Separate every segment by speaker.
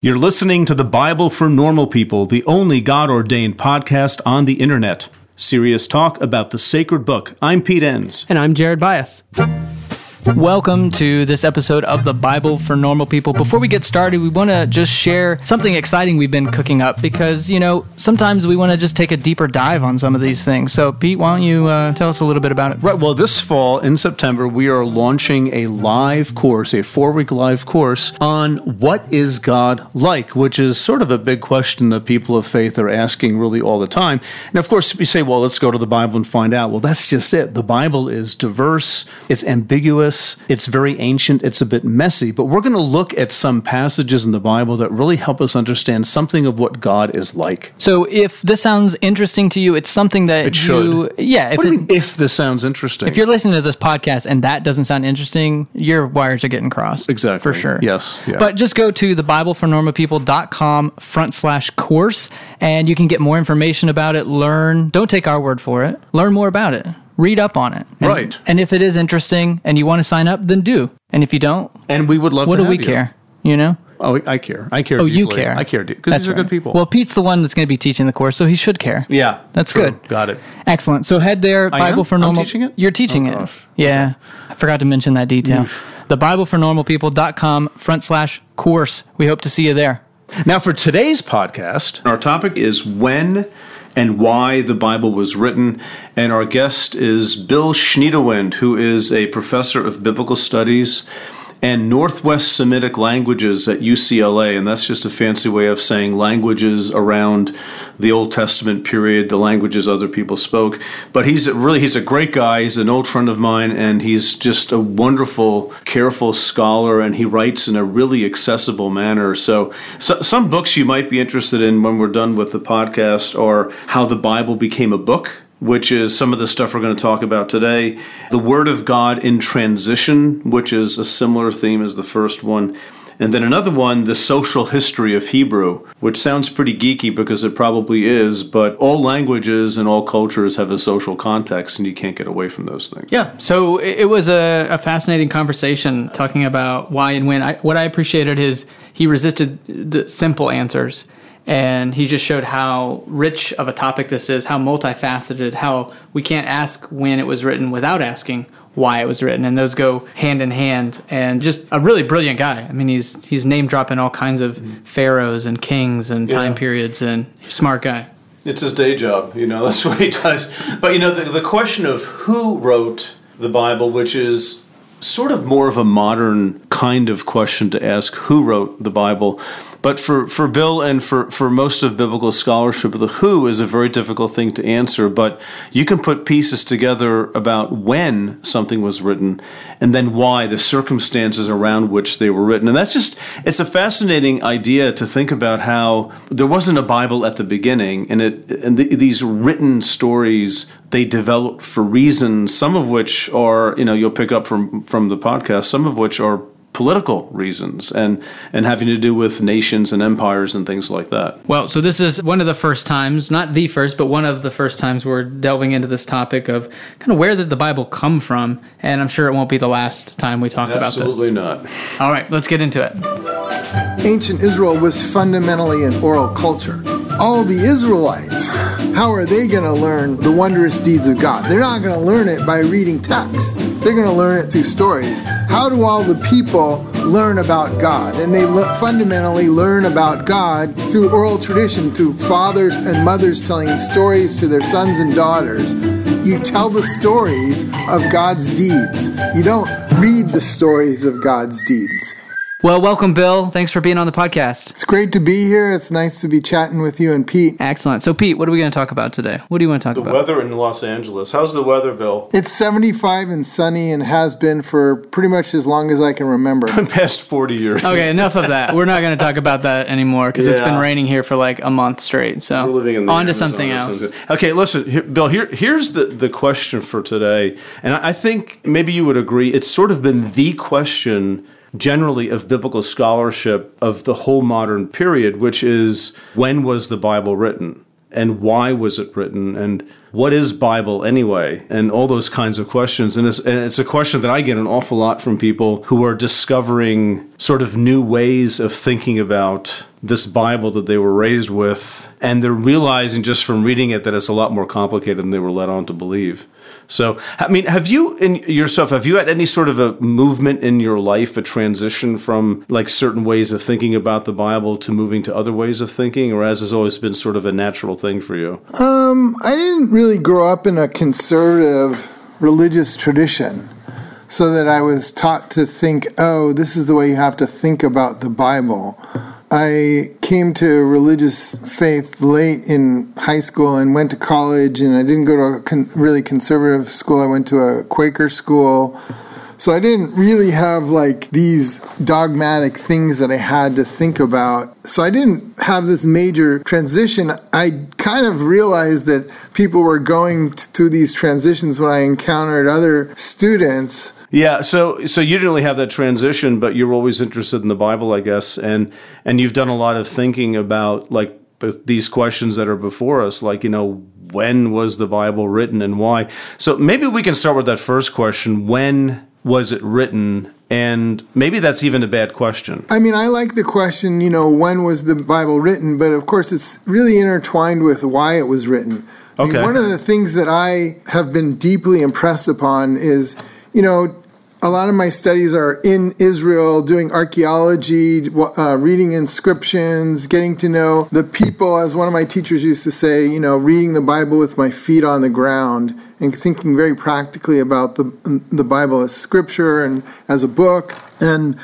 Speaker 1: You're listening to the Bible for Normal People, the only God ordained podcast on the internet. Serious talk about the sacred book. I'm Pete Enns.
Speaker 2: And I'm Jared Byas. Welcome to this episode of the Bible for Normal People. Before we get started, we want to just share something exciting we've been cooking up because, you know, sometimes we want to just take a deeper dive on some of these things. So, Pete, why don't you uh, tell us a little bit about it?
Speaker 1: Right. Well, this fall in September, we are launching a live course, a four week live course on what is God like, which is sort of a big question that people of faith are asking really all the time. And of course, we say, well, let's go to the Bible and find out. Well, that's just it. The Bible is diverse, it's ambiguous it's very ancient. It's a bit messy, but we're going to look at some passages in the Bible that really help us understand something of what God is like.
Speaker 2: So, if this sounds interesting to you, it's something that
Speaker 1: it
Speaker 2: you, yeah.
Speaker 1: If, it, if this sounds interesting,
Speaker 2: if you're listening to this podcast and that doesn't sound interesting, your wires are getting crossed.
Speaker 1: Exactly,
Speaker 2: for sure.
Speaker 1: Yes,
Speaker 2: yeah. but just go to the BibleForNormalPeople.com front slash course, and you can get more information about it. Learn. Don't take our word for it. Learn more about it read up on it.
Speaker 1: And, right.
Speaker 2: And if it is interesting and you want to sign up, then do. And if you don't,
Speaker 1: and we would love.
Speaker 2: What do we
Speaker 1: you.
Speaker 2: care? You know.
Speaker 1: Oh, I care. I care.
Speaker 2: Oh,
Speaker 1: deeply.
Speaker 2: you care.
Speaker 1: I care because these are right. good people.
Speaker 2: Well, Pete's the one that's going to be teaching the course, so he should care.
Speaker 1: Yeah,
Speaker 2: that's
Speaker 1: true.
Speaker 2: good.
Speaker 1: Got it.
Speaker 2: Excellent. So head there.
Speaker 1: I
Speaker 2: Bible
Speaker 1: am?
Speaker 2: for normal.
Speaker 1: I'm teaching it.
Speaker 2: You're teaching
Speaker 1: oh,
Speaker 2: it. Yeah, I forgot to mention that detail. the Bible for Normal People.com front slash course. We hope to see you there.
Speaker 1: Now, for today's podcast, our topic is when and why the Bible was written. And our guest is Bill Schniedewind, who is a professor of biblical studies and Northwest Semitic languages at UCLA, and that's just a fancy way of saying languages around the Old Testament period, the languages other people spoke. But he's really he's a great guy. He's an old friend of mine, and he's just a wonderful, careful scholar, and he writes in a really accessible manner. So, so some books you might be interested in when we're done with the podcast are how the Bible became a book which is some of the stuff we're going to talk about today. The Word of God in Transition, which is a similar theme as the first one. And then another one, The Social History of Hebrew, which sounds pretty geeky because it probably is, but all languages and all cultures have a social context, and you can't get away from those things.
Speaker 2: Yeah, so it was a, a fascinating conversation talking about why and when. I, what I appreciated is he resisted the simple answers and he just showed how rich of a topic this is, how multifaceted, how we can't ask when it was written without asking why it was written, and those go hand in hand. And just a really brilliant guy. I mean, he's he's name dropping all kinds of pharaohs and kings and yeah. time periods, and smart guy.
Speaker 1: It's his day job, you know. That's what he does. But you know, the, the question of who wrote the Bible, which is sort of more of a modern kind of question to ask who wrote the Bible. But for, for Bill and for, for most of biblical scholarship, the who is a very difficult thing to answer. But you can put pieces together about when something was written and then why, the circumstances around which they were written. And that's just, it's a fascinating idea to think about how there wasn't a Bible at the beginning, and, it, and the, these written stories, they developed for reasons, some of which are, you know, you'll pick up from, from the podcast, some of which are political reasons and and having to do with nations and empires and things like that.
Speaker 2: Well, so this is one of the first times, not the first, but one of the first times we're delving into this topic of kind of where did the Bible come from, and I'm sure it won't be the last time we talk
Speaker 1: Absolutely
Speaker 2: about
Speaker 1: this.
Speaker 2: Absolutely not. All right, let's get into it.
Speaker 3: Ancient Israel was fundamentally an oral culture. All the Israelites, how are they going to learn the wondrous deeds of God? They're not going to learn it by reading text. They're going to learn it through stories. How do all the people learn about God? And they le- fundamentally learn about God through oral tradition, through fathers and mothers telling stories to their sons and daughters. You tell the stories of God's deeds. You don't read the stories of God's deeds.
Speaker 2: Well, welcome, Bill. Thanks for being on the podcast.
Speaker 3: It's great to be here. It's nice to be chatting with you and Pete.
Speaker 2: Excellent. So, Pete, what are we going to talk about today? What do you want to talk
Speaker 1: the
Speaker 2: about?
Speaker 1: The weather in Los Angeles. How's the weather, Bill?
Speaker 3: It's 75 and sunny and has been for pretty much as long as I can remember.
Speaker 1: Past 40 years.
Speaker 2: Okay, enough of that. We're not going to talk about that anymore because yeah. it's been raining here for like a month straight. So,
Speaker 1: We're living in the
Speaker 2: on
Speaker 1: Amazon
Speaker 2: to something else.
Speaker 1: Okay, listen, here, Bill, here, here's the, the question for today. And I, I think maybe you would agree it's sort of been the question generally of biblical scholarship of the whole modern period, which is when was the Bible written and why was it written? And what is Bible anyway? And all those kinds of questions. And it's, and it's a question that I get an awful lot from people who are discovering sort of new ways of thinking about this Bible that they were raised with. And they're realizing just from reading it that it's a lot more complicated than they were led on to believe. So, I mean, have you in yourself, have you had any sort of a movement in your life, a transition from like certain ways of thinking about the Bible to moving to other ways of thinking, or as has always been sort of a natural thing for you?
Speaker 3: Um, I didn't really grow up in a conservative religious tradition so that I was taught to think, oh, this is the way you have to think about the Bible. I came to religious faith late in high school and went to college, and I didn't go to a con- really conservative school. I went to a Quaker school. So I didn't really have like these dogmatic things that I had to think about. So I didn't have this major transition. I kind of realized that people were going through these transitions when I encountered other students
Speaker 1: yeah, so so you didn't really have that transition, but you were always interested in the Bible, I guess, and and you've done a lot of thinking about like these questions that are before us, like you know when was the Bible written and why. So maybe we can start with that first question: When was it written? And maybe that's even a bad question.
Speaker 3: I mean, I like the question, you know, when was the Bible written? But of course, it's really intertwined with why it was written. Okay. I mean, one of the things that I have been deeply impressed upon is you know, a lot of my studies are in Israel, doing archaeology, uh, reading inscriptions, getting to know the people. As one of my teachers used to say, you know, reading the Bible with my feet on the ground and thinking very practically about the the Bible as scripture and as a book. And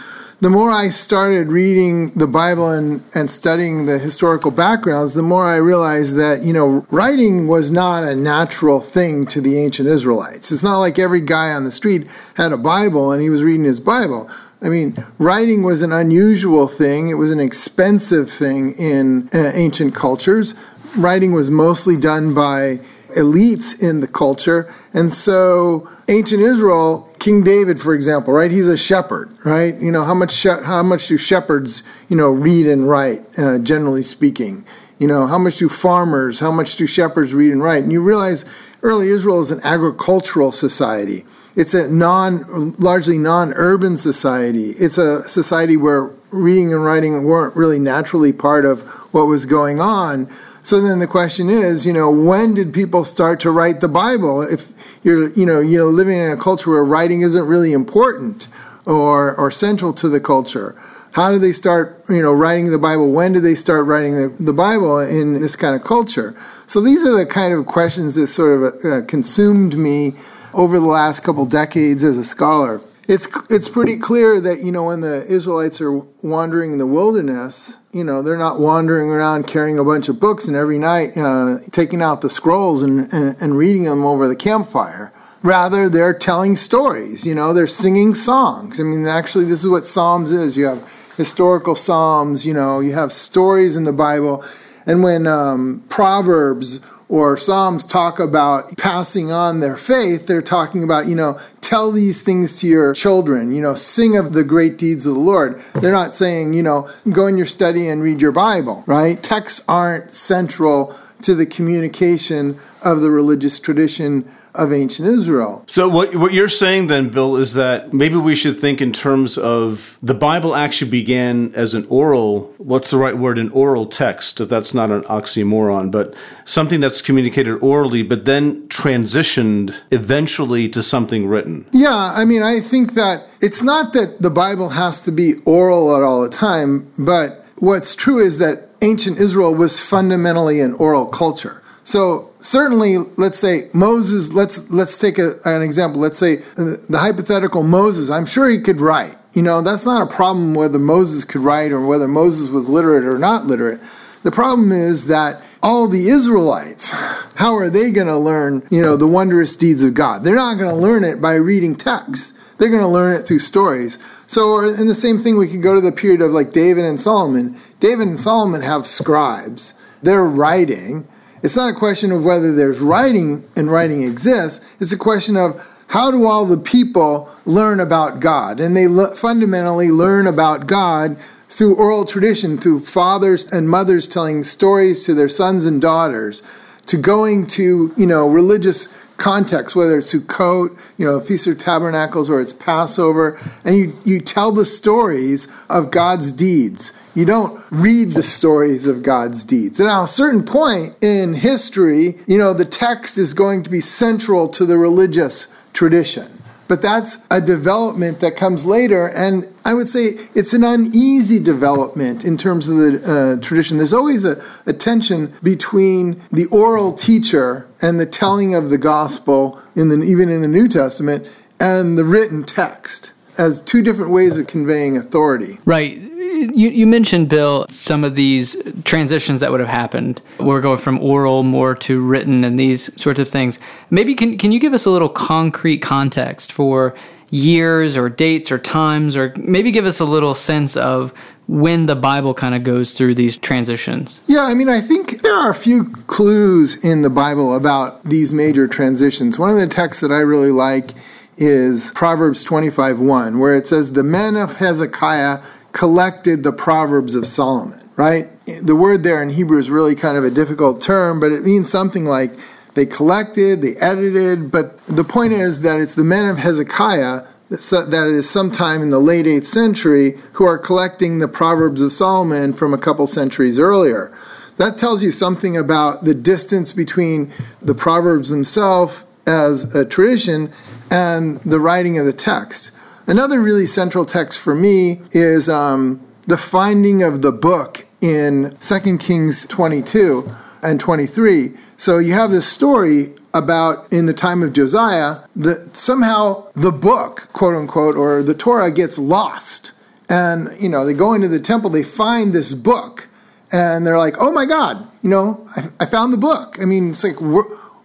Speaker 3: the more I started reading the Bible and, and studying the historical backgrounds, the more I realized that, you know, writing was not a natural thing to the ancient Israelites. It's not like every guy on the street had a Bible and he was reading his Bible. I mean, writing was an unusual thing, it was an expensive thing in uh, ancient cultures. Writing was mostly done by elites in the culture. And so ancient Israel, King David, for example, right? He's a shepherd, right? You know, how much, how much do shepherds, you know, read and write, uh, generally speaking? You know, how much do farmers, how much do shepherds read and write? And you realize early Israel is an agricultural society. It's a non, largely non-urban society. It's a society where reading and writing weren't really naturally part of what was going on. So then the question is, you know, when did people start to write the Bible? If you're, you know, you know, living in a culture where writing isn't really important or or central to the culture, how do they start, you know, writing the Bible? When do they start writing the, the Bible in this kind of culture? So these are the kind of questions that sort of uh, consumed me over the last couple decades as a scholar. It's it's pretty clear that you know when the Israelites are wandering in the wilderness, you know they're not wandering around carrying a bunch of books and every night uh, taking out the scrolls and, and, and reading them over the campfire. Rather, they're telling stories. You know, they're singing songs. I mean, actually, this is what Psalms is. You have historical psalms. You know, you have stories in the Bible, and when um, Proverbs or Psalms talk about passing on their faith, they're talking about, you know, tell these things to your children, you know, sing of the great deeds of the Lord. They're not saying, you know, go in your study and read your Bible, right? Texts aren't central to the communication of the religious tradition of ancient Israel.
Speaker 1: So what what you're saying then, Bill, is that maybe we should think in terms of the Bible actually began as an oral. What's the right word? An oral text, if that's not an oxymoron, but something that's communicated orally, but then transitioned eventually to something written.
Speaker 3: Yeah, I mean, I think that it's not that the Bible has to be oral at all the time, but what's true is that ancient Israel was fundamentally an oral culture. So certainly, let's say Moses. Let's let's take a, an example. Let's say the hypothetical Moses. I'm sure he could write. You know, that's not a problem whether Moses could write or whether Moses was literate or not literate. The problem is that all the Israelites, how are they going to learn, you know, the wondrous deeds of God? They're not going to learn it by reading text. They're going to learn it through stories. So, in the same thing, we could go to the period of like David and Solomon. David and Solomon have scribes. They're writing it's not a question of whether there's writing and writing exists. It's a question of how do all the people learn about God? And they le- fundamentally learn about God through oral tradition, through fathers and mothers telling stories to their sons and daughters. to going to, you know, religious context, whether it's Sukkot, you know, Feast of Tabernacles, or it's Passover, and you, you tell the stories of God's deeds. You don't read the stories of God's deeds. And at a certain point in history, you know, the text is going to be central to the religious tradition. But that's a development that comes later, and I would say it's an uneasy development in terms of the uh, tradition. There's always a, a tension between the oral teacher and the telling of the gospel, in the, even in the New Testament, and the written text as two different ways of conveying authority.
Speaker 2: Right you, you mentioned, Bill, some of these transitions that would have happened. We're going from oral more to written and these sorts of things. Maybe can, can you give us a little concrete context for years or dates or times, or maybe give us a little sense of when the Bible kind of goes through these transitions?
Speaker 3: Yeah, I mean, I think there are a few clues in the Bible about these major transitions. One of the texts that I really like is Proverbs 25 1, where it says, The men of Hezekiah collected the Proverbs of Solomon, right? The word there in Hebrew is really kind of a difficult term, but it means something like they collected, they edited, but the point is that it's the men of Hezekiah that is sometime in the late 8th century who are collecting the Proverbs of Solomon from a couple centuries earlier. That tells you something about the distance between the Proverbs themselves as a tradition and the writing of the text. Another really central text for me is um, the finding of the book in 2 Kings 22 and 23. So you have this story about in the time of Josiah that somehow the book, quote unquote, or the Torah gets lost. And, you know, they go into the temple, they find this book, and they're like, oh my God, you know, I, I found the book. I mean, it's like,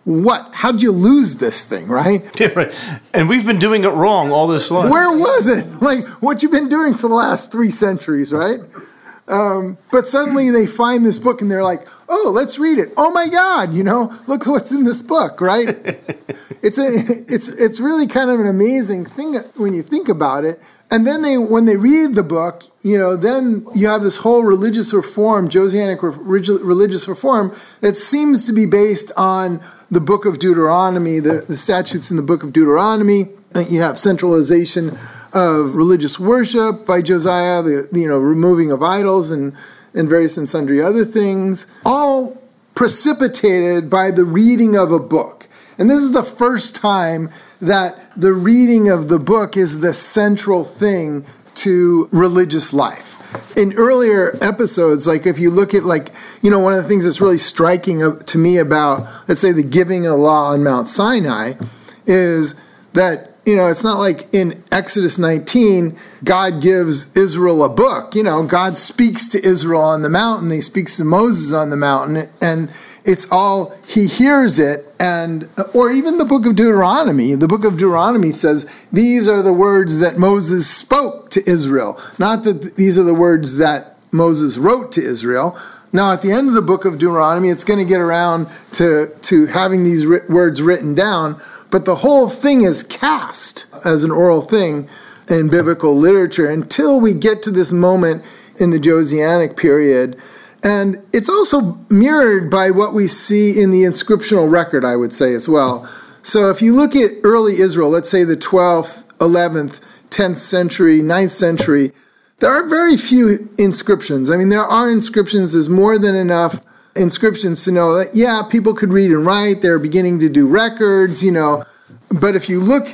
Speaker 3: what? How'd you lose this thing, right?
Speaker 1: Yeah, right. And we've been doing it wrong all this long.
Speaker 3: Where was it? Like, what you've been doing for the last three centuries, right? Um, but suddenly they find this book and they're like, "Oh, let's read it! Oh my God! You know, look what's in this book!" Right? it's a, it's it's really kind of an amazing thing when you think about it. And then they, when they read the book, you know, then you have this whole religious reform, Josianic religious reform, that seems to be based on the book of Deuteronomy, the, the statutes in the book of Deuteronomy. You have centralization of religious worship by Josiah, the you know removing of idols and and various and sundry other things, all precipitated by the reading of a book. And this is the first time that the reading of the book is the central thing to religious life. In earlier episodes, like if you look at like, you know, one of the things that's really striking to me about, let's say, the giving of law on Mount Sinai is that you know, it's not like in Exodus 19, God gives Israel a book. You know, God speaks to Israel on the mountain, he speaks to Moses on the mountain, and it's all, he hears it. And, or even the book of Deuteronomy, the book of Deuteronomy says, these are the words that Moses spoke to Israel, not that these are the words that Moses wrote to Israel. Now, at the end of the book of Deuteronomy, it's going to get around to, to having these words written down but the whole thing is cast as an oral thing in biblical literature until we get to this moment in the Josianic period. And it's also mirrored by what we see in the inscriptional record, I would say, as well. So if you look at early Israel, let's say the 12th, 11th, 10th century, 9th century, there are very few inscriptions. I mean, there are inscriptions, there's more than enough inscriptions to know that, yeah, people could read and write. They're beginning to do records, you know. But if you look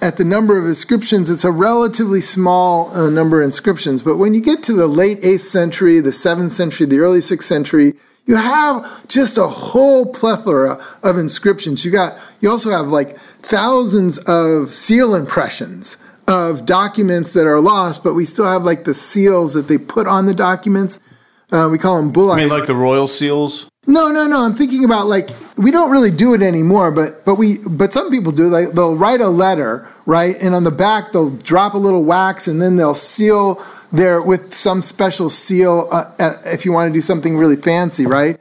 Speaker 3: at the number of inscriptions, it's a relatively small uh, number of inscriptions. But when you get to the late 8th century, the 7th century, the early 6th century, you have just a whole plethora of inscriptions. You got, you also have like thousands of seal impressions of documents that are lost, but we still have like the seals that they put on the documents. Uh, we call them bullites.
Speaker 1: I mean like the royal seals?
Speaker 3: No, no, no. I'm thinking about like we don't really do it anymore, but but we but some people do. Like they'll write a letter, right, and on the back they'll drop a little wax, and then they'll seal there with some special seal uh, uh, if you want to do something really fancy, right?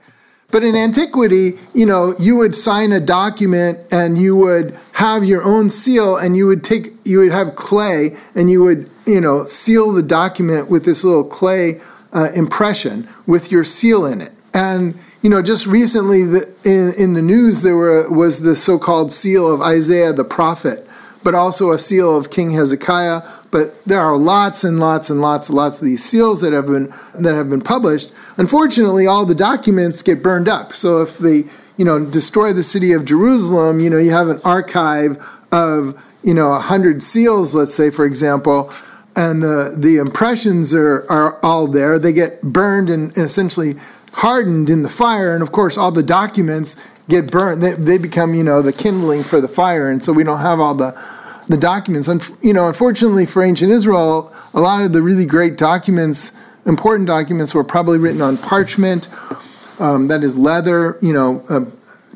Speaker 3: But in antiquity, you know, you would sign a document and you would have your own seal and you would take you would have clay and you would, you know, seal the document with this little clay uh, impression with your seal in it. And you know, just recently the, in in the news there were, was the so-called seal of Isaiah the prophet, but also a seal of King Hezekiah. But there are lots and lots and lots and lots of these seals that have been that have been published. Unfortunately, all the documents get burned up. So if they you know destroy the city of Jerusalem, you know you have an archive of you know a hundred seals, let's say for example and the, the impressions are, are all there. They get burned and, and essentially hardened in the fire, and of course, all the documents get burned. They, they become, you know, the kindling for the fire, and so we don't have all the the documents. And you know, unfortunately for ancient Israel, a lot of the really great documents, important documents, were probably written on parchment, um, that is leather, you know, uh,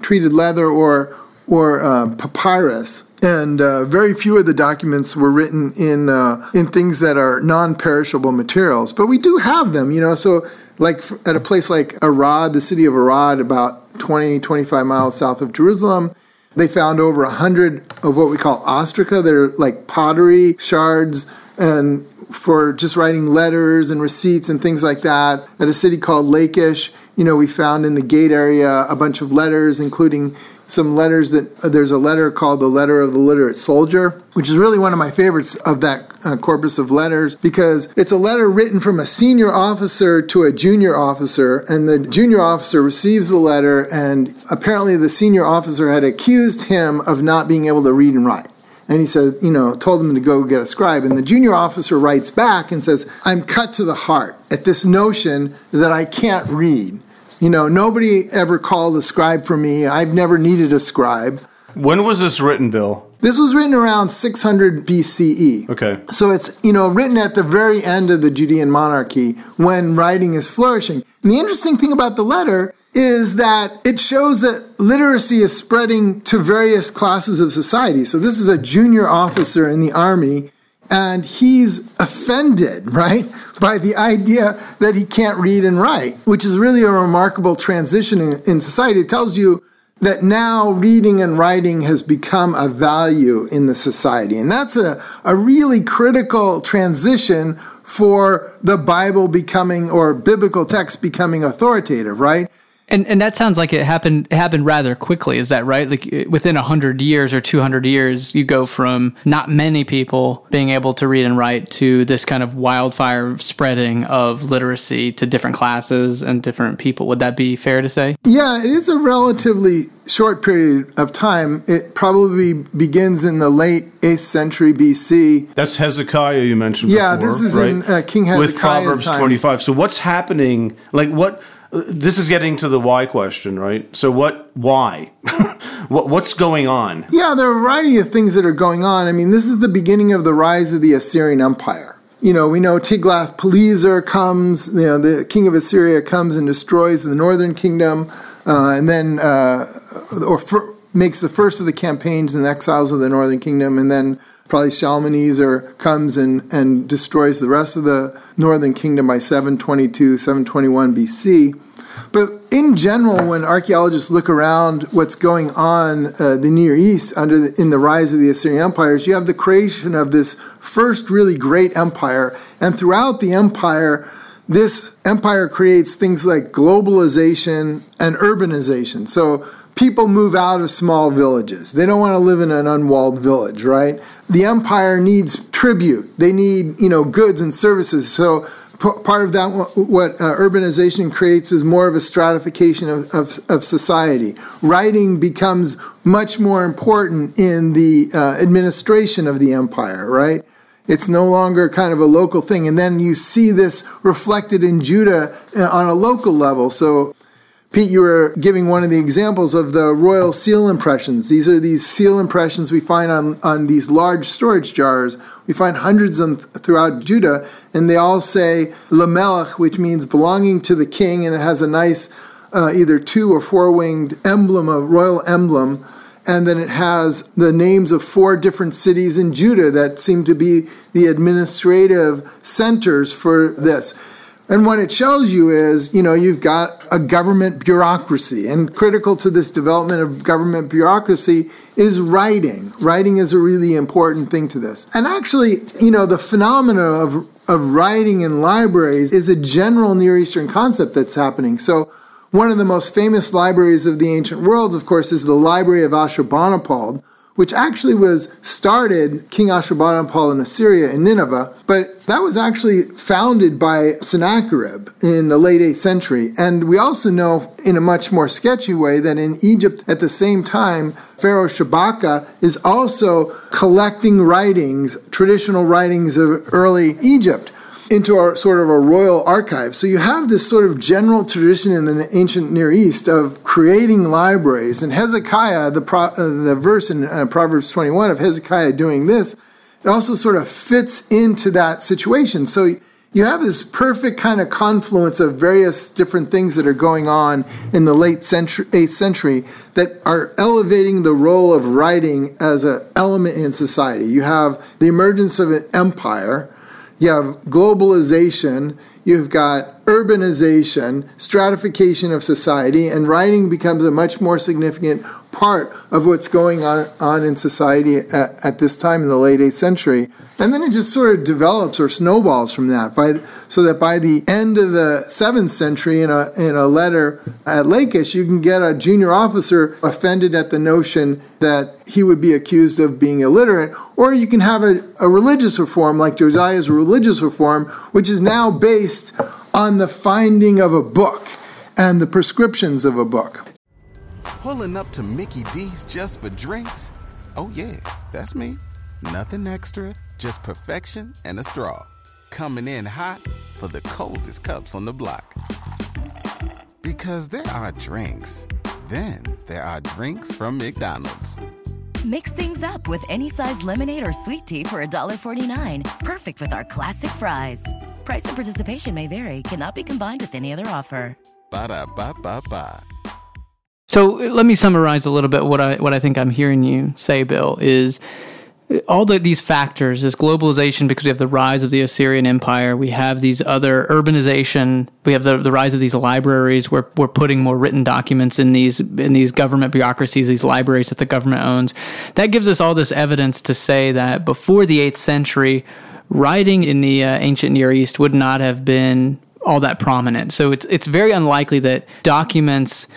Speaker 3: treated leather or or uh, papyrus and uh, very few of the documents were written in uh, in things that are non-perishable materials. But we do have them, you know. So, like at a place like Arad, the city of Arad, about 20, 25 miles south of Jerusalem, they found over hundred of what we call ostraca. They're like pottery shards, and for just writing letters and receipts and things like that. At a city called Lachish, you know, we found in the gate area a bunch of letters, including some letters that uh, there's a letter called the Letter of the Literate Soldier, which is really one of my favorites of that uh, corpus of letters because it's a letter written from a senior officer to a junior officer, and the junior officer receives the letter, and apparently the senior officer had accused him of not being able to read and write. And he said, you know, told him to go get a scribe. And the junior officer writes back and says, I'm cut to the heart at this notion that I can't read you know, nobody ever called a scribe for me. I've never needed a scribe.
Speaker 1: When was this written, Bill?
Speaker 3: This was written around 600 BCE.
Speaker 1: Okay.
Speaker 3: So it's, you know, written at the very end of the Judean monarchy when writing is flourishing. And the interesting thing about the letter is that it shows that literacy is spreading to various classes of society. So this is a junior officer in the army and he's offended, right, by the idea that he can't read and write, which is really a remarkable transition in, in, society. It tells you that now reading and writing has become a value in the society. And that's a, a really critical transition for the Bible becoming or biblical text becoming authoritative, right?
Speaker 2: And and that sounds like it happened it happened rather quickly. Is that right? Like within hundred years or two hundred years, you go from not many people being able to read and write to this kind of wildfire spreading of literacy to different classes and different people. Would that be fair to say?
Speaker 3: Yeah, it is a relatively short period of time. It probably begins in the late 8th century BC.
Speaker 1: That's Hezekiah you mentioned
Speaker 3: yeah,
Speaker 1: before,
Speaker 3: this is
Speaker 1: right?
Speaker 3: in uh, King Hezekiah's
Speaker 1: With Proverbs
Speaker 3: time.
Speaker 1: 25. So what's happening? Like what this is getting to the why question, right? So what why? what what's going on?
Speaker 3: Yeah, there are a variety of things that are going on. I mean, this is the beginning of the rise of the Assyrian Empire. You know, we know Tiglath-Pileser comes, you know, the king of Assyria comes and destroys the northern kingdom, uh, and then, uh, or for, makes the first of the campaigns and exiles of the northern kingdom, and then probably Shalmaneser comes and, and destroys the rest of the northern kingdom by 722, 721 BC. But in general, when archaeologists look around what's going on uh, the Near East under the, in the rise of the Assyrian empires, you have the creation of this first really great empire, and throughout the empire, this empire creates things like globalization and urbanization. So people move out of small villages. They don't want to live in an unwalled village, right? The empire needs tribute. They need, you know, goods and services. So part of that, what uh, urbanization creates is more of a stratification of, of, of, society. Writing becomes much more important in the uh, administration of the empire, right? It's no longer kind of a local thing. And then you see this reflected in Judah uh, on a local level. So Pete, you were giving one of the examples of the royal seal impressions. These are these seal impressions we find on, on these large storage jars. We find hundreds of them throughout Judah, and they all say Lamelech, which means belonging to the king, and it has a nice uh, either two or four winged emblem, a royal emblem. And then it has the names of four different cities in Judah that seem to be the administrative centers for this. And what it shows you is, you know, you've got a government bureaucracy. And critical to this development of government bureaucracy is writing. Writing is a really important thing to this. And actually, you know, the phenomena of, of writing in libraries is a general Near Eastern concept that's happening. So One of the most famous libraries of the ancient world, of course, is the Library of Ashurbanipal, which actually was started King Ashurbanipal in Assyria in Nineveh, but that was actually founded by Sennacherib in the late 8th century. And we also know in a much more sketchy way that in Egypt at the same time, Pharaoh Shabaka is also collecting writings, traditional writings of early Egypt into our sort of a royal archive. So you have this sort of general tradition in the ancient Near East of creating libraries. And Hezekiah, the, pro, uh, the verse in uh, Proverbs 21 of Hezekiah doing this, it also sort of fits into that situation. So you have this perfect kind of confluence of various different things that are going on in the late century, 8th century that are elevating the role of writing as an element in society. You have the emergence of an empire you have globalization, you've got urbanization, stratification of society, and writing becomes a much more significant part of what's going on, on in society at, at, this time in the late 8th century. And then it just sort of develops or snowballs from that. By, so that by the end of the 7th century, in a, in a letter at Lachish, you can get a junior officer offended at the notion that he would be accused of being illiterate, or you can have a, a religious reform like Josiah's religious reform, which is now based on the finding of a book and the prescriptions of a book.
Speaker 4: Pulling up to Mickey D's just for drinks? Oh, yeah, that's me. Nothing extra, just perfection and a straw. Coming in hot for the coldest cups on the block. Because there are drinks, then there are drinks from McDonald's.
Speaker 5: Mix things up with any size lemonade or sweet tea for $1.49. Perfect with our classic fries. Price and participation may vary, cannot be combined with any other offer.
Speaker 4: Ba da ba ba ba.
Speaker 2: So let me summarize a little bit what I what I think I'm hearing you say, Bill, is all the, these factors, this globalization, because we have the rise of the Assyrian Empire, we have these other urbanization, we have the, the rise of these libraries. We're, we're putting more written documents in these in these government bureaucracies, these libraries that the government owns. That gives us all this evidence to say that before the eighth century, writing in the uh, ancient Near East would not have been all that prominent. So it's it's very unlikely that documents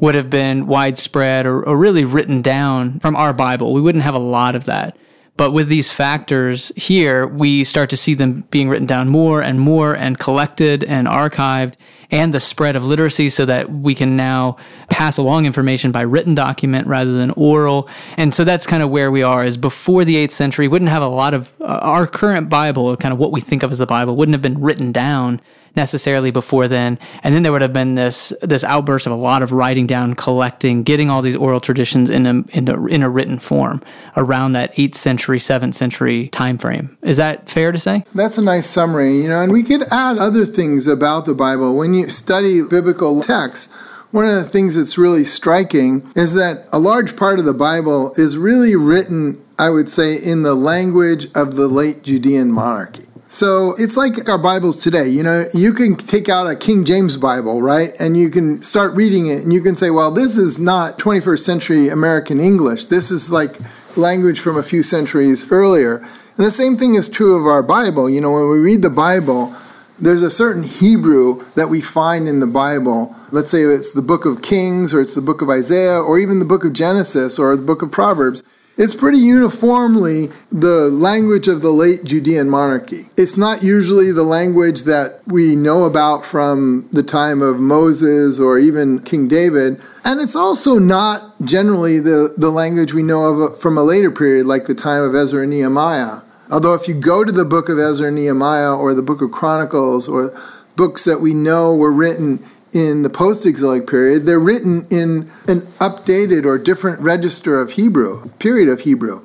Speaker 2: would have been widespread or, or really written down from our Bible. We wouldn't have a lot of that. But with these factors here, we start to see them being written down more and more and collected and archived and the spread of literacy so that we can now pass along information by written document rather than oral. And so that's kind of where we are is before the 8th century, wouldn't have a lot of uh, our current Bible, kind of what we think of as the Bible, wouldn't have been written down necessarily before then. And then there would have been this this outburst of a lot of writing down, collecting, getting all these oral traditions in a in a, in a written form around that eighth century, seventh century time frame. Is that fair to say?
Speaker 3: That's a nice summary. You know, and we could add other things about the Bible when you study biblical texts. One of the things that's really striking is that a large part of the Bible is really written, I would say, in the language of the late Judean monarchy. So it's like our Bibles today. You know, you can take out a King James Bible, right? And you can start reading it and you can say, well, this is not 21st century American English. This is like language from a few centuries earlier. And the same thing is true of our Bible. You know, when we read the Bible, there's a certain Hebrew that we find in the Bible. Let's say it's the book of Kings or it's the book of Isaiah or even the book of Genesis or the book of Proverbs. It's pretty uniformly the language of the late Judean monarchy. It's not usually the language that we know about from the time of Moses or even King David. And it's also not generally the, the language we know of from a later period, like the time of Ezra and Nehemiah. Although, if you go to the book of Ezra and Nehemiah or the book of Chronicles or books that we know were written in the post exilic period, they're written in an updated or different register of Hebrew, period of Hebrew.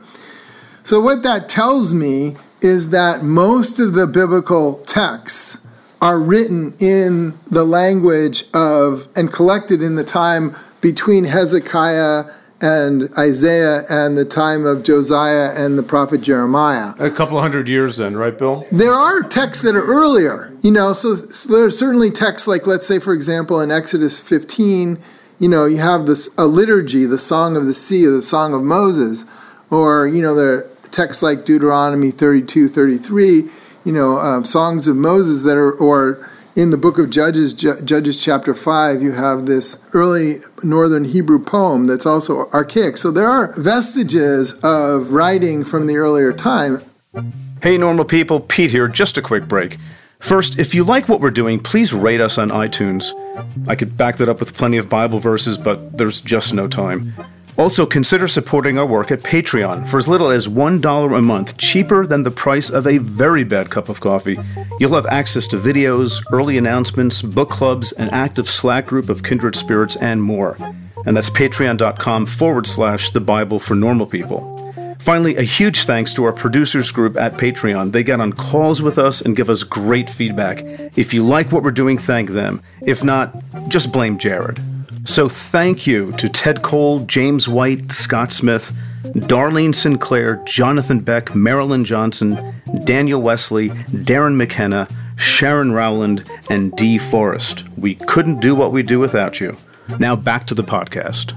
Speaker 3: So, what that tells me is that most of the biblical texts are written in the language of and collected in the time between Hezekiah and Isaiah and the time of Josiah and the prophet Jeremiah.
Speaker 1: A couple hundred years then, right, Bill?
Speaker 3: There are texts that are earlier, you know, so, so there are certainly texts like, let's say, for example, in Exodus 15, you know, you have this a liturgy, the Song of the Sea or the Song of Moses, or, you know, there are texts like Deuteronomy 32, 33, you know, um, songs of Moses that are, or in the book of Judges, Judges chapter 5, you have this early northern Hebrew poem that's also archaic. So there are vestiges of writing from the earlier time.
Speaker 1: Hey, normal people, Pete here. Just a quick break. First, if you like what we're doing, please rate us on iTunes. I could back that up with plenty of Bible verses, but there's just no time. Also, consider supporting our work at Patreon for as little as $1 a month, cheaper than the price of a very bad cup of coffee. You'll have access to videos, early announcements, book clubs, an active Slack group of kindred spirits, and more. And that's patreon.com forward slash the Bible for normal people. Finally, a huge thanks to our producers group at Patreon. They get on calls with us and give us great feedback. If you like what we're doing, thank them. If not, just blame Jared. So thank you to Ted Cole, James White, Scott Smith, Darlene Sinclair, Jonathan Beck, Marilyn Johnson, Daniel Wesley, Darren McKenna, Sharon Rowland, and Dee Forrest. We couldn't do what we do without you. Now back to the podcast.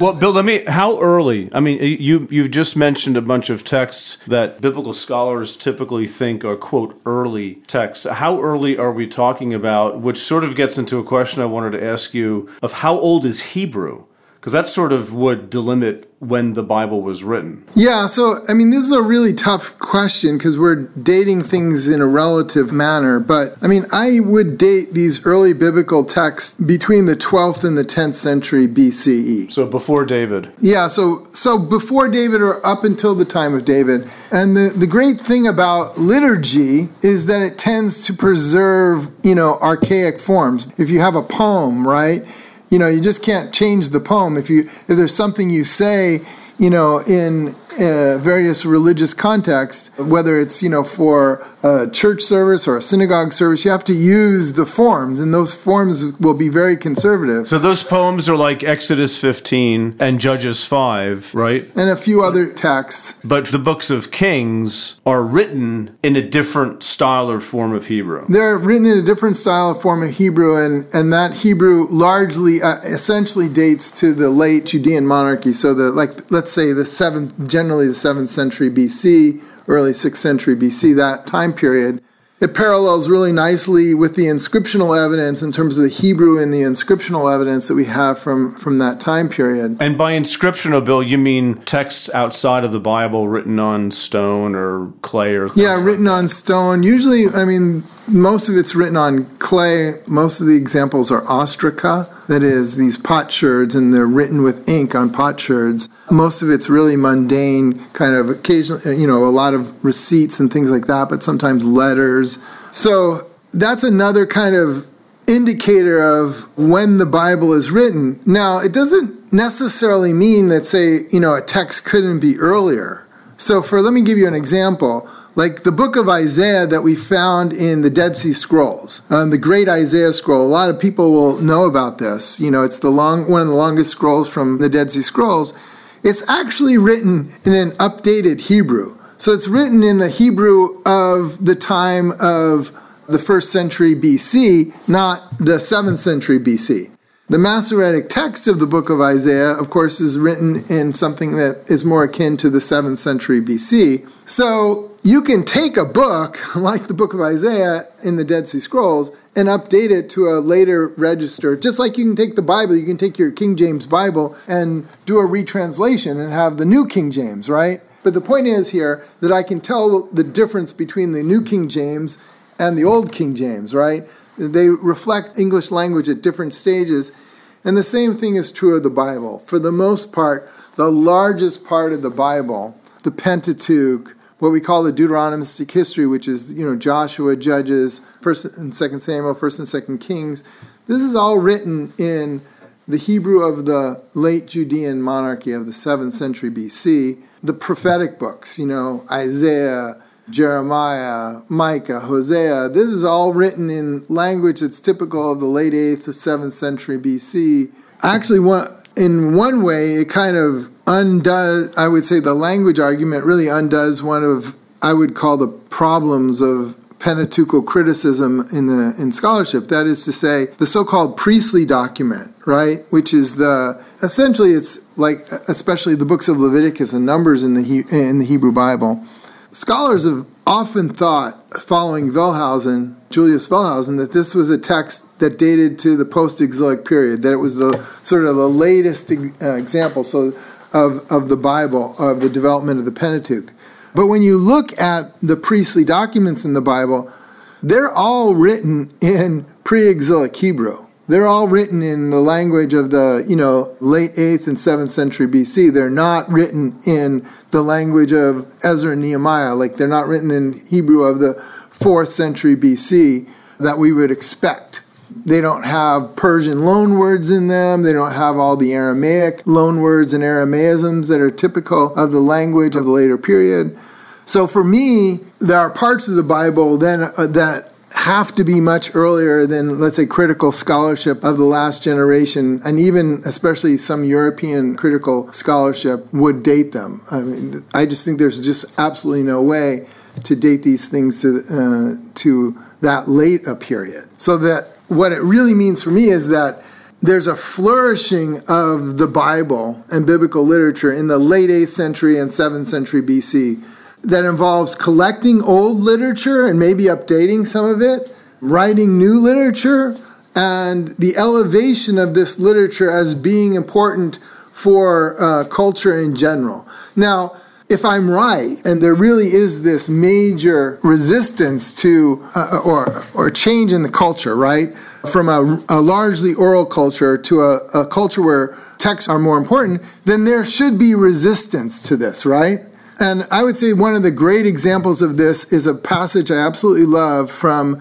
Speaker 1: Well, Bill, let me. How early? I mean, you you just mentioned a bunch of texts that biblical scholars typically think are quote early texts. How early are we talking about? Which sort of gets into a question I wanted to ask you of how old is Hebrew? Because that sort of would delimit when the Bible was written.
Speaker 3: Yeah, so I mean, this is a really tough question because we're dating things in a relative manner. But I mean, I would date these early biblical texts between the 12th and the 10th century BCE.
Speaker 1: So before David.
Speaker 3: Yeah, so so before David or up until the time of David. And the, the great thing about liturgy is that it tends to preserve, you know, archaic forms. If you have a poem, right? You know you just can't change the poem. If you if there's something you say you know in uh, various religious contexts, whether it's you know for a church service or a synagogue service, you have to use the forms, and those forms will be very conservative.
Speaker 1: So those poems are like Exodus 15 and Judges 5, right?
Speaker 3: And a few other texts.
Speaker 1: But the books of Kings are written in a different style or form of Hebrew.
Speaker 3: They're written in a different style or form of Hebrew, and and that Hebrew largely, uh, essentially dates to the late Judean monarchy. So the like, let's say the seventh generally the 7th century BC, early 6th century BC, that time period. It parallels really nicely with the inscriptional evidence in terms of the Hebrew and the inscriptional evidence that we have from, from that time period.
Speaker 1: And by inscriptional, Bill, you mean texts outside of the Bible written on stone or clay or
Speaker 3: Yeah, written like on stone. Usually, I mean, most of it's written on clay. Most of the examples are ostraca, that is, these potsherds, and they're written with ink on potsherds. Most of it's really mundane, kind of occasionally, you know, a lot of receipts and things like that, but sometimes letters. So that's another kind of indicator of when the Bible is written. Now, it doesn't necessarily mean that, say, you know, a text couldn't be earlier. So, for let me give you an example like the book of Isaiah that we found in the Dead Sea Scrolls, um, the Great Isaiah Scroll. A lot of people will know about this. You know, it's the long one of the longest scrolls from the Dead Sea Scrolls. It's actually written in an updated Hebrew. So it's written in the Hebrew of the time of the first century BC, not the seventh century BC. The Masoretic text of the book of Isaiah, of course, is written in something that is more akin to the 7th century BC. So you can take a book like the book of Isaiah in the Dead Sea Scrolls and update it to a later register. Just like you can take the Bible, you can take your King James Bible and do a retranslation and have the New King James, right? But the point is here that I can tell the difference between the New King James and the Old King James, right? They reflect English language at different stages. And the same thing is true of the Bible. For the most part, the largest part of the Bible, the Pentateuch, what we call the Deuteronomistic history, which is you know Joshua, Judges, First and Second Samuel, First and Second Kings. This is all written in the Hebrew of the late Judean monarchy of the seventh century BC. The prophetic books, you know Isaiah, Jeremiah, Micah, Hosea. This is all written in language that's typical of the late 8th to 7th century BC. Actually, one, in one way, it kind of undoes, I would say, the language argument really undoes one of, I would call the problems of Pentateuchal criticism in the in scholarship. That is to say, the so-called priestly document, right, which is the essentially it's like especially the books of Leviticus and Numbers in the in the Hebrew Bible. Scholars have often thought, following Wellhausen, Julius Wellhausen that this was a text that dated to the post-exilic period, that it was the sort of the latest uh, example. So of, of the Bible, of the development of the Pentateuch. But when you look at the priestly documents in the Bible, they're all written in pre-exilic Hebrew. They're all written in the language of the, you know, late 8th and 7th century BC. They're not written in the language of Ezra and Nehemiah, like they're not written in Hebrew of the 4th century BC that we would expect. They don't have Persian loanwords in them. They don't have all the Aramaic loanwords and Aramaisms that are typical of the language of the later period. So for me, there are parts of the Bible then uh, that have to be much earlier than, let's say, critical scholarship of the last generation, and even especially some European critical scholarship would date them. I mean, I just think there's just absolutely no way to date these things to, uh, to that late a period. So that what it really means for me is that there's a flourishing of the Bible and biblical literature in the late 8th century and 7th century BC that involves collecting old literature and maybe updating some of it, writing new literature, and the elevation of this literature as being important for uh, culture in general. Now, if I'm right, and there really is this major resistance to uh, or or change in the culture, right, from a, a largely oral culture to a, a culture where texts are more important, then there should be resistance to this, right? And I would say one of the great examples of this is a passage I absolutely love from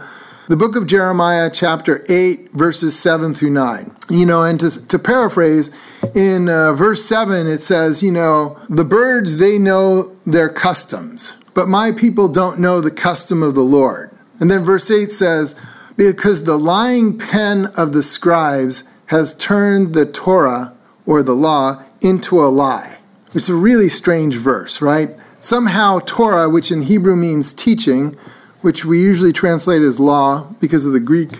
Speaker 3: the book of Jeremiah, chapter 8, verses 7 through 9. You know, and to, to paraphrase, in uh, verse 7, it says, you know, the birds, they know their customs, but my people don't know the custom of the Lord. And then verse 8 says, because the lying pen of the scribes has turned the Torah, or the law, into a lie. It's a really strange verse, right? Somehow, Torah, which in Hebrew means teaching, which we usually translate as law because of the Greek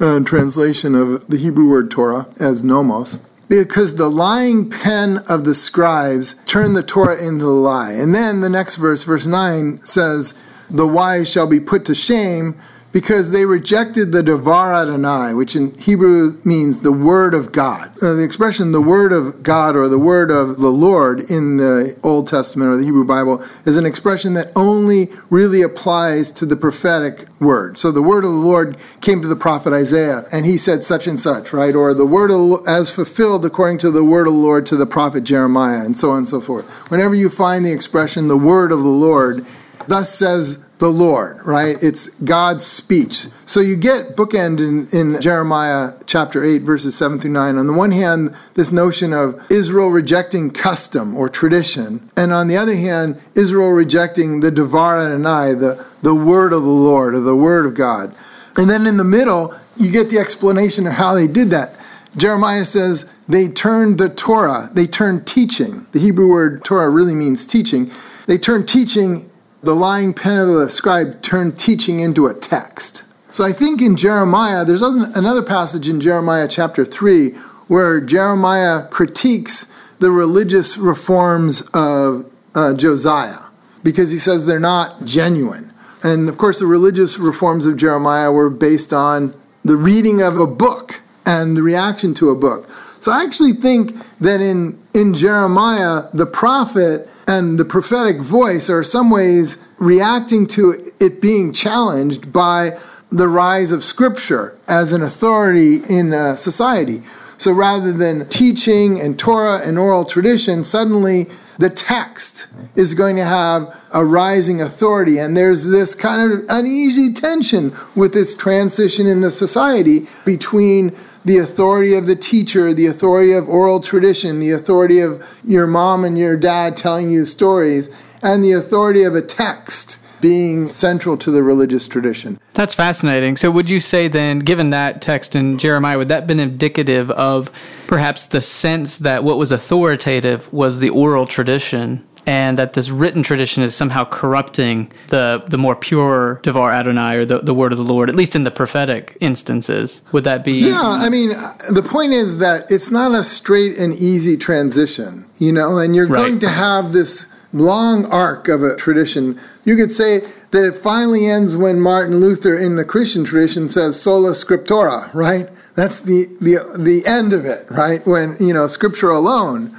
Speaker 3: uh, translation of the Hebrew word Torah as nomos, because the lying pen of the scribes turned the Torah into a lie. And then the next verse, verse 9, says, The wise shall be put to shame because they rejected the Devar Adonai, which in Hebrew means the word of God. Uh, the expression the word of God or the word of the Lord in the Old Testament or the Hebrew Bible is an expression that only really applies to the prophetic word. So the word of the Lord came to the prophet Isaiah and he said such and such, right? Or the word of, as fulfilled according to the word of the Lord to the prophet Jeremiah and so on and so forth. Whenever you find the expression the word of the Lord, thus says the Lord, right? It's God's speech. So you get bookend in, in Jeremiah chapter 8, verses 7 through 9. On the one hand, this notion of Israel rejecting custom or tradition, and on the other hand, Israel rejecting the Devar Adonai, the, the word of the Lord, or the word of God. And then in the middle, you get the explanation of how they did that. Jeremiah says they turned the Torah, they turned teaching. The Hebrew word Torah really means teaching. They turned teaching the lying pen of the scribe turned teaching into a text. So I think in Jeremiah, there's another passage in Jeremiah chapter 3 where Jeremiah critiques the religious reforms of uh, Josiah because he says they're not genuine. And of course, the religious reforms of Jeremiah were based on the reading of a book and the reaction to a book. So I actually think that in, in Jeremiah, the prophet and the prophetic voice are some ways reacting to it being challenged by the rise of scripture as an authority in uh, society. So rather than teaching and Torah and oral tradition, suddenly the text is going to have a rising authority. And there's this kind of uneasy tension with this transition in the society between the authority of the teacher, the authority of oral tradition, the authority of your mom and your dad telling you stories, and the authority of a text being central to the religious tradition.
Speaker 2: That's fascinating. So, would you say then, given that text in Jeremiah, would that been indicative of perhaps the sense that what was authoritative was the oral tradition and that this written tradition is somehow corrupting the the more pure Devar Adonai or the, the word of the Lord, at least in the prophetic instances. Would that be?
Speaker 3: Yeah, I mean, uh, the point is that it's not a straight and easy transition, you know, and you're right. going to have this long arc of a tradition. You could say that it finally ends when Martin Luther in the Christian tradition says sola scriptura, right? That's the, the, the end of it, right? When, you know, scripture alone.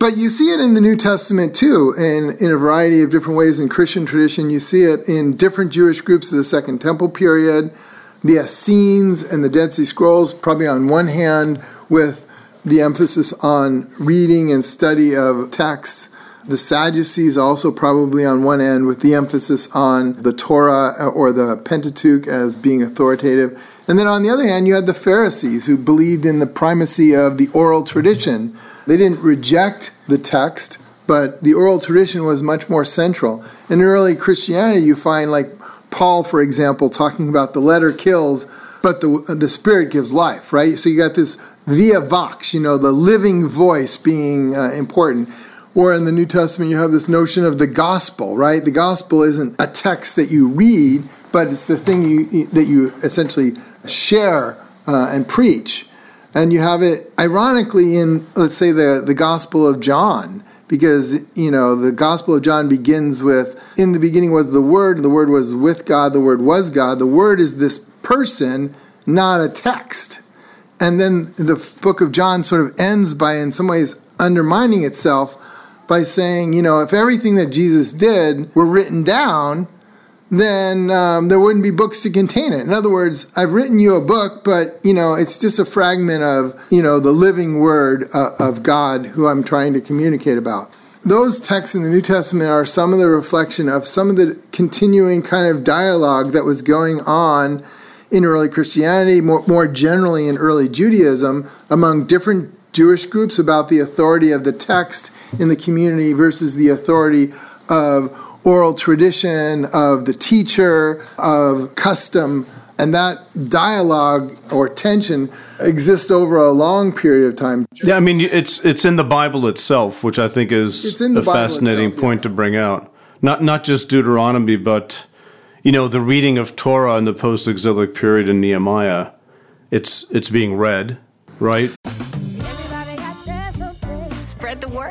Speaker 3: But you see it in the New Testament too, in, in a variety of different ways in Christian tradition. You see it in different Jewish groups of the Second Temple period, the Essenes and the Dead Sea Scrolls, probably on one hand, with the emphasis on reading and study of texts the Sadducees also probably on one end with the emphasis on the Torah or the Pentateuch as being authoritative. And then on the other hand, you had the Pharisees who believed in the primacy of the oral tradition. They didn't reject the text, but the oral tradition was much more central. In early Christianity, you find like Paul, for example, talking about the letter kills, but the, the spirit gives life, right? So you got this viva vox, you know, the living voice being uh, important. Or in the New Testament, you have this notion of the gospel, right? The gospel isn't a text that you read, but it's the thing you, that you essentially share uh, and preach. And you have it, ironically, in, let's say, the, the Gospel of John, because, you know, the Gospel of John begins with, in the beginning was the Word, the Word was with God, the Word was God. The Word is this person, not a text. And then the book of John sort of ends by, in some ways, undermining itself by saying, you know, if everything that Jesus did were written down, then um, there wouldn't be books to contain it. In other words, I've written you a book, but you know, it's just a fragment of you know the living word uh, of God who I'm trying to communicate about. Those texts in the New Testament are some of the reflection of some of the continuing kind of dialogue that was going on in early Christianity, more, more generally in early Judaism, among different Jewish groups about the authority of the text in the community versus the authority of oral tradition, of the teacher, of custom. And that dialogue or tension exists over a long period of time.
Speaker 1: Yeah, I mean, it's it's in the Bible itself, which I think is a Bible fascinating itself, point to bring out. Not not just Deuteronomy, but you know the reading of Torah in the post-exilic period in Nehemiah. It's it's being read, right?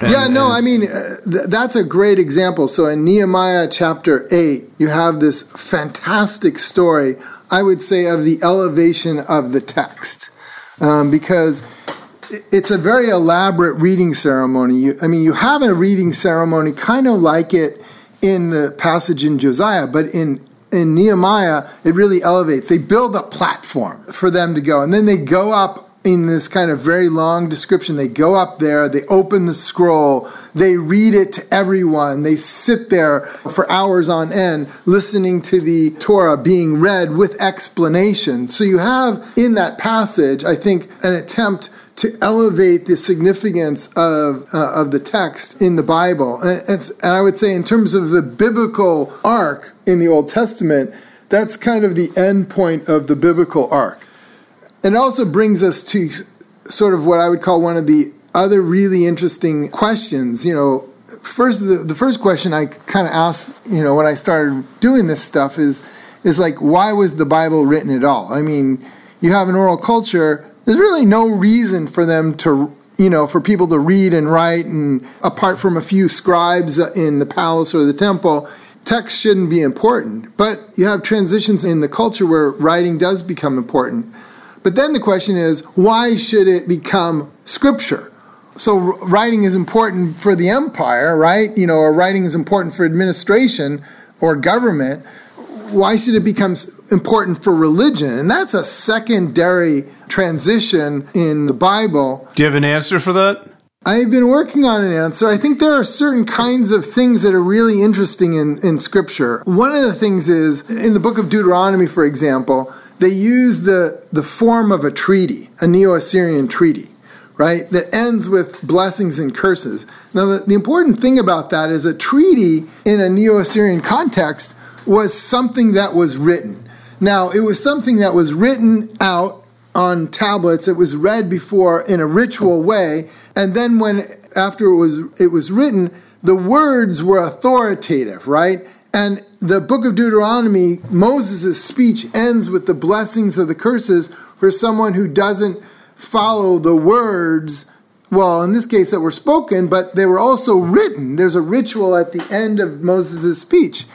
Speaker 3: And, yeah, no, I mean, uh, th- that's a great example. So in Nehemiah chapter 8, you have this fantastic story, I would say, of the elevation of the text. Um, because it's a very elaborate reading ceremony. You, I mean, you have a reading ceremony kind of like it in the passage in Josiah, but in in Nehemiah, it really elevates. They build a platform for them to go, and then they go up in this kind of very long description. They go up there, they open the scroll, they read it to everyone, they sit there for hours on end listening to the Torah being read with explanation. So you have in that passage, I think, an attempt to elevate the significance of, uh, of the text in the Bible. And, and I would say, in terms of the biblical arc in the Old Testament, that's kind of the end point of the biblical arc it also brings us to sort of what I would call one of the other really interesting questions. You know, first the, the first question I kind of asked, you know, when I started doing this stuff is is like why was the Bible written at all? I mean, you have an oral culture. There's really no reason for them to you know, for people to read and write, and apart from a few scribes in the palace or the temple, text shouldn't be important. But you have transitions in the culture where writing does become important. But then the question is, why should it become scripture? So writing is important for the empire, right? You know, or writing is important for administration or government. Why should it become important for religion? And that's a secondary transition in the Bible.
Speaker 1: Do you have an answer for that?
Speaker 3: I've been working on an answer. I think there are certain kinds of things that are really interesting in, in Scripture. One of the things is in the book of Deuteronomy, for example, they use the, the form of a treaty, a Neo Assyrian treaty, right, that ends with blessings and curses. Now, the, the important thing about that is a treaty in a Neo Assyrian context was something that was written. Now, it was something that was written out on tablets. It was read before in a ritual way, and then when after it was it was written, the words were authoritative, right? And the book of Deuteronomy, Moses' speech ends with the blessings of the curses for someone who doesn't follow the words, well, in this case, that were spoken, but they were also written. There's a ritual at the end of Moses' speech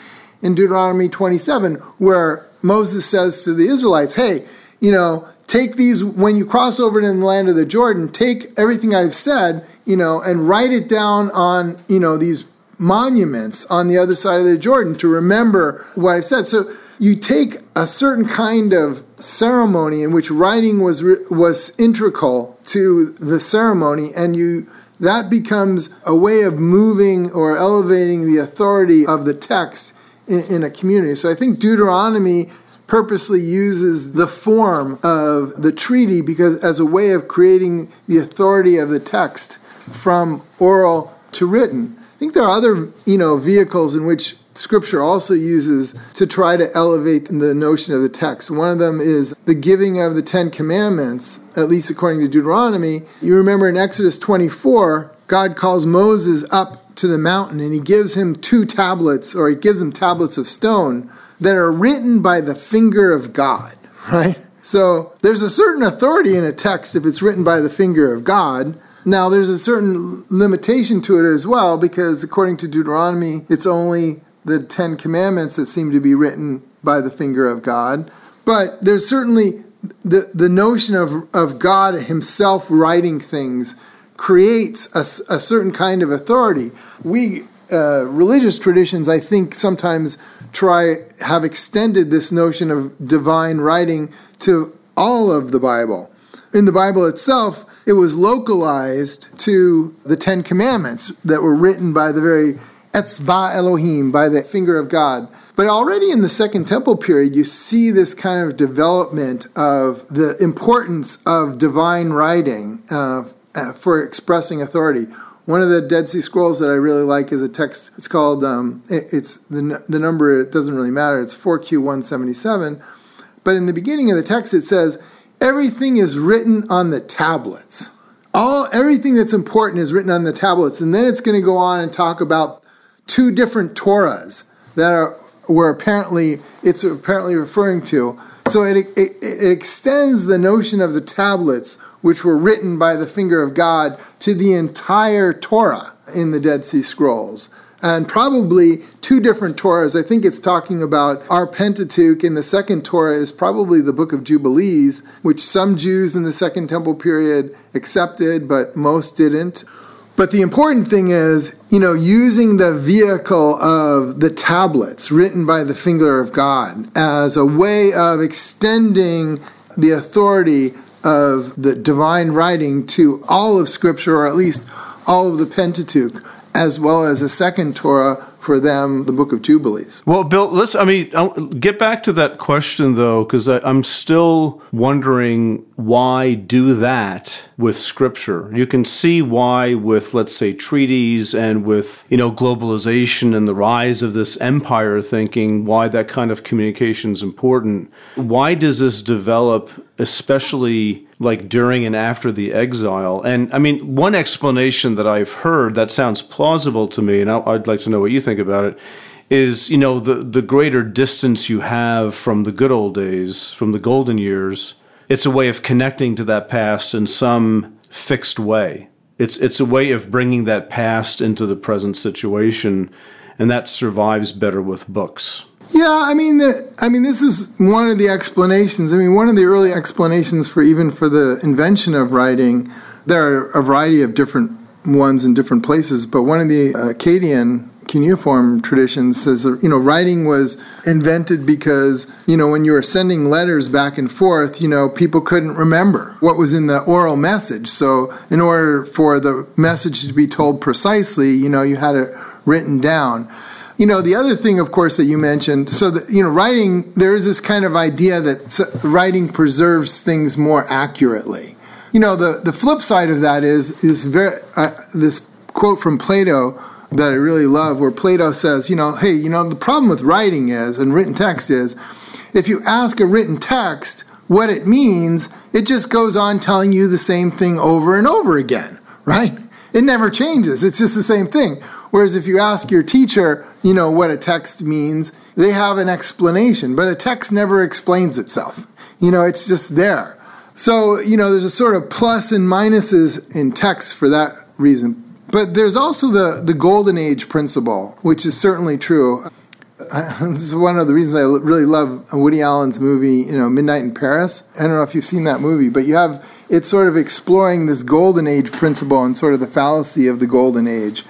Speaker 3: in Deuteronomy 27 where Moses says to the Israelites, hey, you know, take these when you cross over to the land of the Jordan, take everything I've said, you know, and write it down on, you know, these monuments on the other side of the Jordan to remember what I've said. So you take a certain kind of ceremony in which writing was was integral to the ceremony, and you that becomes a way of moving or elevating the authority of the text in, in a community. So I think Deuteronomy purposely uses the form of the treaty because as a way of creating the authority of the text from oral to written. Think there are other, you know, vehicles in which scripture also uses to try to elevate the notion of the text. One of them is the giving of the 10 commandments, at least according to Deuteronomy. You remember in Exodus 24, God calls Moses up to the mountain and he gives him two tablets or he gives him tablets of stone that are written by the finger of God, right? So there's a certain authority in a text if it's written by the finger of God. Now, there's a certain limitation to it as well, because according to Deuteronomy, it's only the Ten Commandments that seem to be written by the finger of God. But there's certainly the, the notion of, of God Himself writing things creates a, a certain kind of authority. We, uh, religious traditions, I think, sometimes try have extended this notion of divine writing to all of the Bible. In the Bible itself, it was localized to the Ten Commandments that were written by the very Etzba Elohim, by the finger of God. But already in the Second Temple period, you see this kind of development of the importance of divine writing uh, uh for expressing authority. One of the Dead Sea Scrolls that I really like is a text. It's called. Um, it, it's the the number. It doesn't really matter. It's four Q one seventy seven. But in the beginning of the text, it says everything is written on the tablets. All everything that's important is written on the tablets, and then it's going to go on and talk about two different Torahs that are were apparently it's apparently referring to. So it, it, it extends the notion of the tablets which were written by the finger of God to the entire Torah in the Dead Sea Scrolls. And probably two different Torahs. I think it's talking about our Pentateuch, and the second Torah is probably the book of Jubilees, which some Jews in the Second Temple period accepted, but most didn't. But the important thing is, you know, using the vehicle of the tablets written by the finger of God as a way of extending the authority of the divine writing to all of Scripture, or at least all of the Pentateuch, as well as a second Torah for them, the Book of Jubilees.
Speaker 1: Well, Bill, let's. I mean, I'll get back to that question though, because I'm still wondering why do that with Scripture. You can see why with, let's say, treaties and with you know globalization and the rise of this empire thinking, why that kind of communication is important. Why does this develop especially like during and after the exile. And I mean, one explanation that I've heard that sounds plausible to me, and I'd like to know what you think about it, is you know the the greater distance you have from the good old days, from the golden years. It's a way of connecting to that past in some fixed way. It's it's a way of bringing that past into the present situation, and that survives better with books.
Speaker 3: Yeah, I mean, the, I mean, this is one of the explanations. I mean, one of the early explanations for even for the invention of writing. There are a variety of different ones in different places, but one of the Akkadian cuneiform traditions says you know writing was invented because you know when you were sending letters back and forth you know people couldn't remember what was in the oral message so in order for the message to be told precisely you know you had it written down you know, the other thing, of course, that you mentioned, so that, you know, writing, there is this kind of idea that writing preserves things more accurately. You know, the, the flip side of that is, is very, uh, this quote from Plato that I really love, where Plato says, you know, hey, you know, the problem with writing is, and written text is, if you ask a written text what it means, it just goes on telling you the same thing over and over again, right? It never changes. It's just the same thing. Whereas if you ask your teacher, you know, what a text means, they have an explanation, but a text never explains itself. You know, it's just there. So, you know, there's a sort of plus and minuses in text for that reason. But there's also the, the golden age principle, which is certainly true. I, this is one of the reasons I really love Woody Allen's movie, you know, Midnight in Paris. I don't know if you've seen that movie, but you have it's sort of exploring this golden age principle and sort of the fallacy of the golden age.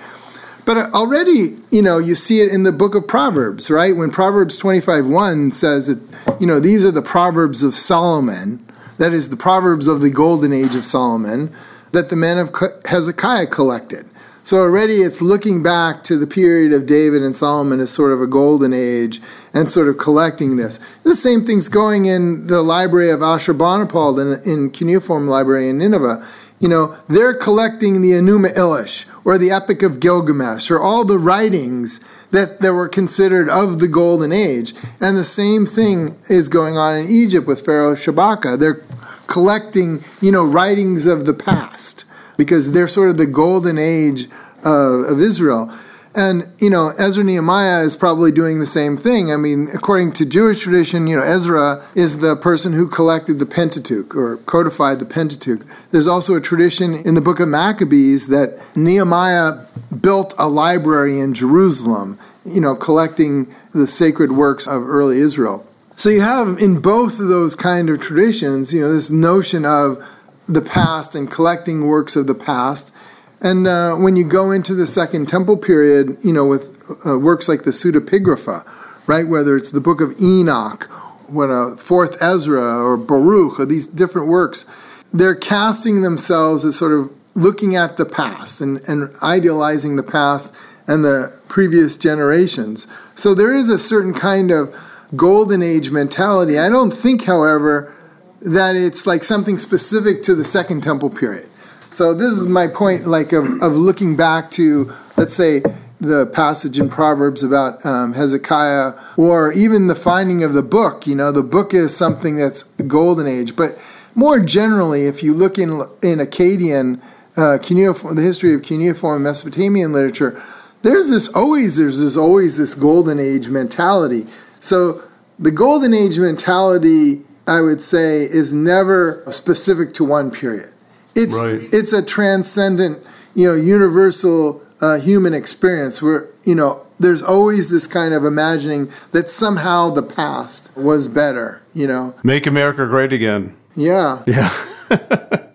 Speaker 3: But uh, already, you know, you see it in the book of Proverbs, right? When Proverbs 25 1 says that, you know, these are the Proverbs of Solomon, that is, the Proverbs of the golden age of Solomon, that the men of Hezekiah collected. So already it's looking back to the period of David and Solomon as sort of a golden age and sort of collecting this. The same thing's going in the library of Ashurbanipal in, in Cuneiform Library in Nineveh. You know, they're collecting the Enuma Elish or the Epic of Gilgamesh or all the writings that, that were considered of the Golden Age. And the same thing is going on in Egypt with Pharaoh Shabaka. They're collecting, you know, writings of the past because they're sort of the golden age uh, of Israel. And, you know, Ezra Nehemiah is probably doing the same thing. I mean, according to Jewish tradition, you know, Ezra is the person who collected the Pentateuch or codified the Pentateuch. There's also a tradition in the book of Maccabees that Nehemiah built a library in Jerusalem, you know, collecting the sacred works of early Israel. So you have in both of those kind of traditions, you know, this notion of the past and collecting works of the past. And uh, when you go into the Second Temple period, you know, with uh, works like the Pseudepigrapha, right, whether it's the Book of Enoch, what a uh, Fourth Ezra or Baruch, or these different works, they're casting themselves as sort of looking at the past and, and idealizing the past and the previous generations. So there is a certain kind of golden age mentality. I don't think, however, that it's like something specific to the Second Temple period. So this is my point, like of, of looking back to, let's say, the passage in Proverbs about um, Hezekiah, or even the finding of the book. You know, the book is something that's golden age. But more generally, if you look in in Akkadian uh, cuneiform, the history of cuneiform Mesopotamian literature, there's this always there's this always this golden age mentality. So the golden age mentality I would say, is never specific to one period. It's right. it's a transcendent, you know, universal uh, human experience where you know there's always this kind of imagining that somehow the past was better. You know,
Speaker 1: make America great again.
Speaker 3: Yeah.
Speaker 1: Yeah.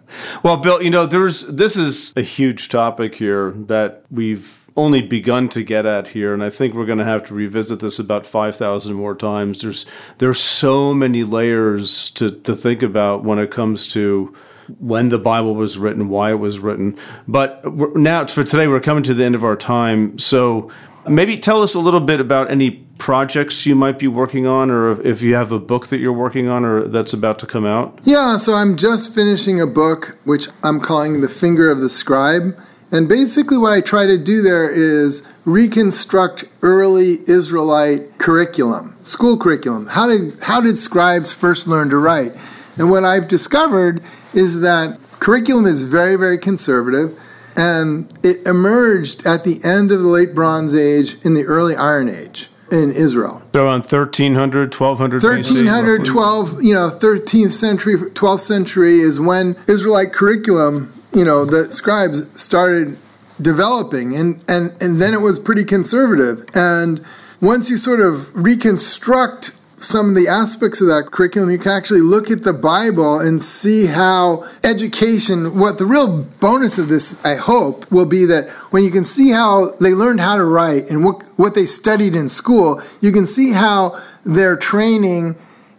Speaker 1: well, Bill, you know, there's this is a huge topic here that we've only begun to get at here, and I think we're going to have to revisit this about five thousand more times. There's there's so many layers to to think about when it comes to when the Bible was written, why it was written. But now for today, we're coming to the end of our time, so. Maybe tell us a little bit about any projects you might be working on, or if you have a book that you're working on or that's about to come out.
Speaker 3: Yeah, so I'm just finishing a book which I'm calling The Finger of the Scribe. And basically, what I try to do there is reconstruct early Israelite curriculum, school curriculum. How did, how did scribes first learn to write? And what I've discovered is that curriculum is very, very conservative, and it emerged at the end of the late Bronze Age in the early Iron Age in Israel.
Speaker 1: So around 1300, 1200
Speaker 3: 1300, 12, you know, 13th century, 12th century is when Israelite curriculum you know the scribes started developing and and and then it was pretty conservative. And once you sort of reconstruct some of the aspects of that curriculum, you can actually look at the Bible and see how education, what the real bonus of this, I hope, will be that when you can see how they learned how to write and what, what they studied in school, you can see how their training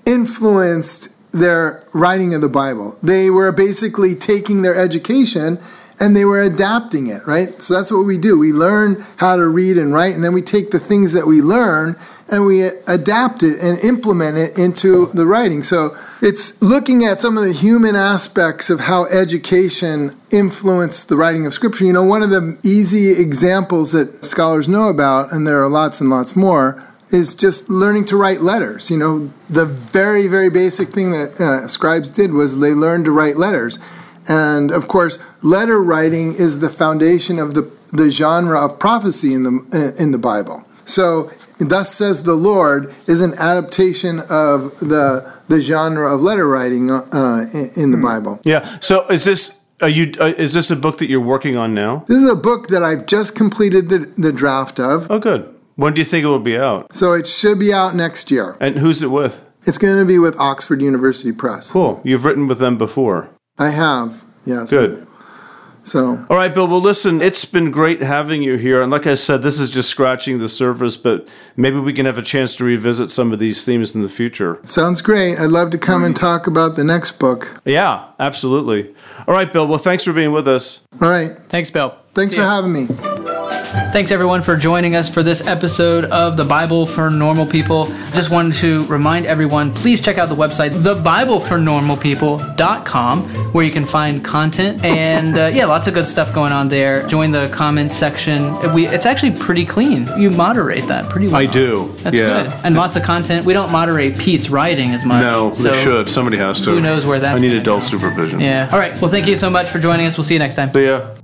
Speaker 3: influenced their writing of the Bible. They were basically taking their education and they were adapting it, right? So that's what we do. We learn how to read and write, and then we take the things that we learn and we adapt it and implement it into the writing. So it's looking at some of the human aspects of how education influenced the writing of scripture. You know, one of the easy examples that scholars know about, and there are lots and lots more, is just learning to write letters. You know, the very, very basic thing that uh, scribes did was they learned to write letters. And of course, letter writing is the foundation of the, the genre of prophecy in the, in the Bible. So, thus says the Lord is an adaptation of the, the genre of letter writing uh, in, in the Bible.
Speaker 1: Yeah. So, is this are you? Uh, is this a book that you're working on now?
Speaker 3: This is a book that I've just completed the, the draft of.
Speaker 1: Oh, good. When do you think it will be out?
Speaker 3: So it should be out next year.
Speaker 1: And who's it with?
Speaker 3: It's going to be with Oxford University Press.
Speaker 1: Cool. You've written with them before.
Speaker 3: I have. Yes.
Speaker 1: Good.
Speaker 3: So,
Speaker 1: all right, Bill. Well, listen, it's been great having you here. And like I said, this is just scratching the surface, but maybe we can have a chance to revisit some of these themes in the future.
Speaker 3: Sounds great. I'd love to come and talk about the next book.
Speaker 1: Yeah, absolutely. All right, Bill. Well, thanks for being with us.
Speaker 3: All right.
Speaker 2: Thanks, Bill.
Speaker 3: Thanks for having me.
Speaker 2: Thanks everyone for joining us for this episode of The Bible for Normal People. Just wanted to remind everyone please check out the website thebiblefornormalpeople.com where you can find content and uh, yeah, lots of good stuff going on there. Join the comments section. We it's actually pretty clean. You moderate that pretty well.
Speaker 1: I do.
Speaker 2: That's
Speaker 1: yeah.
Speaker 2: good. And lots of content. We don't moderate Pete's writing as much.
Speaker 1: No,
Speaker 2: so
Speaker 1: we should. Somebody has to.
Speaker 2: Who knows where that's
Speaker 1: I need adult
Speaker 2: go.
Speaker 1: supervision.
Speaker 2: Yeah. All right. Well, thank you so much for joining us. We'll see you next time.
Speaker 1: See ya.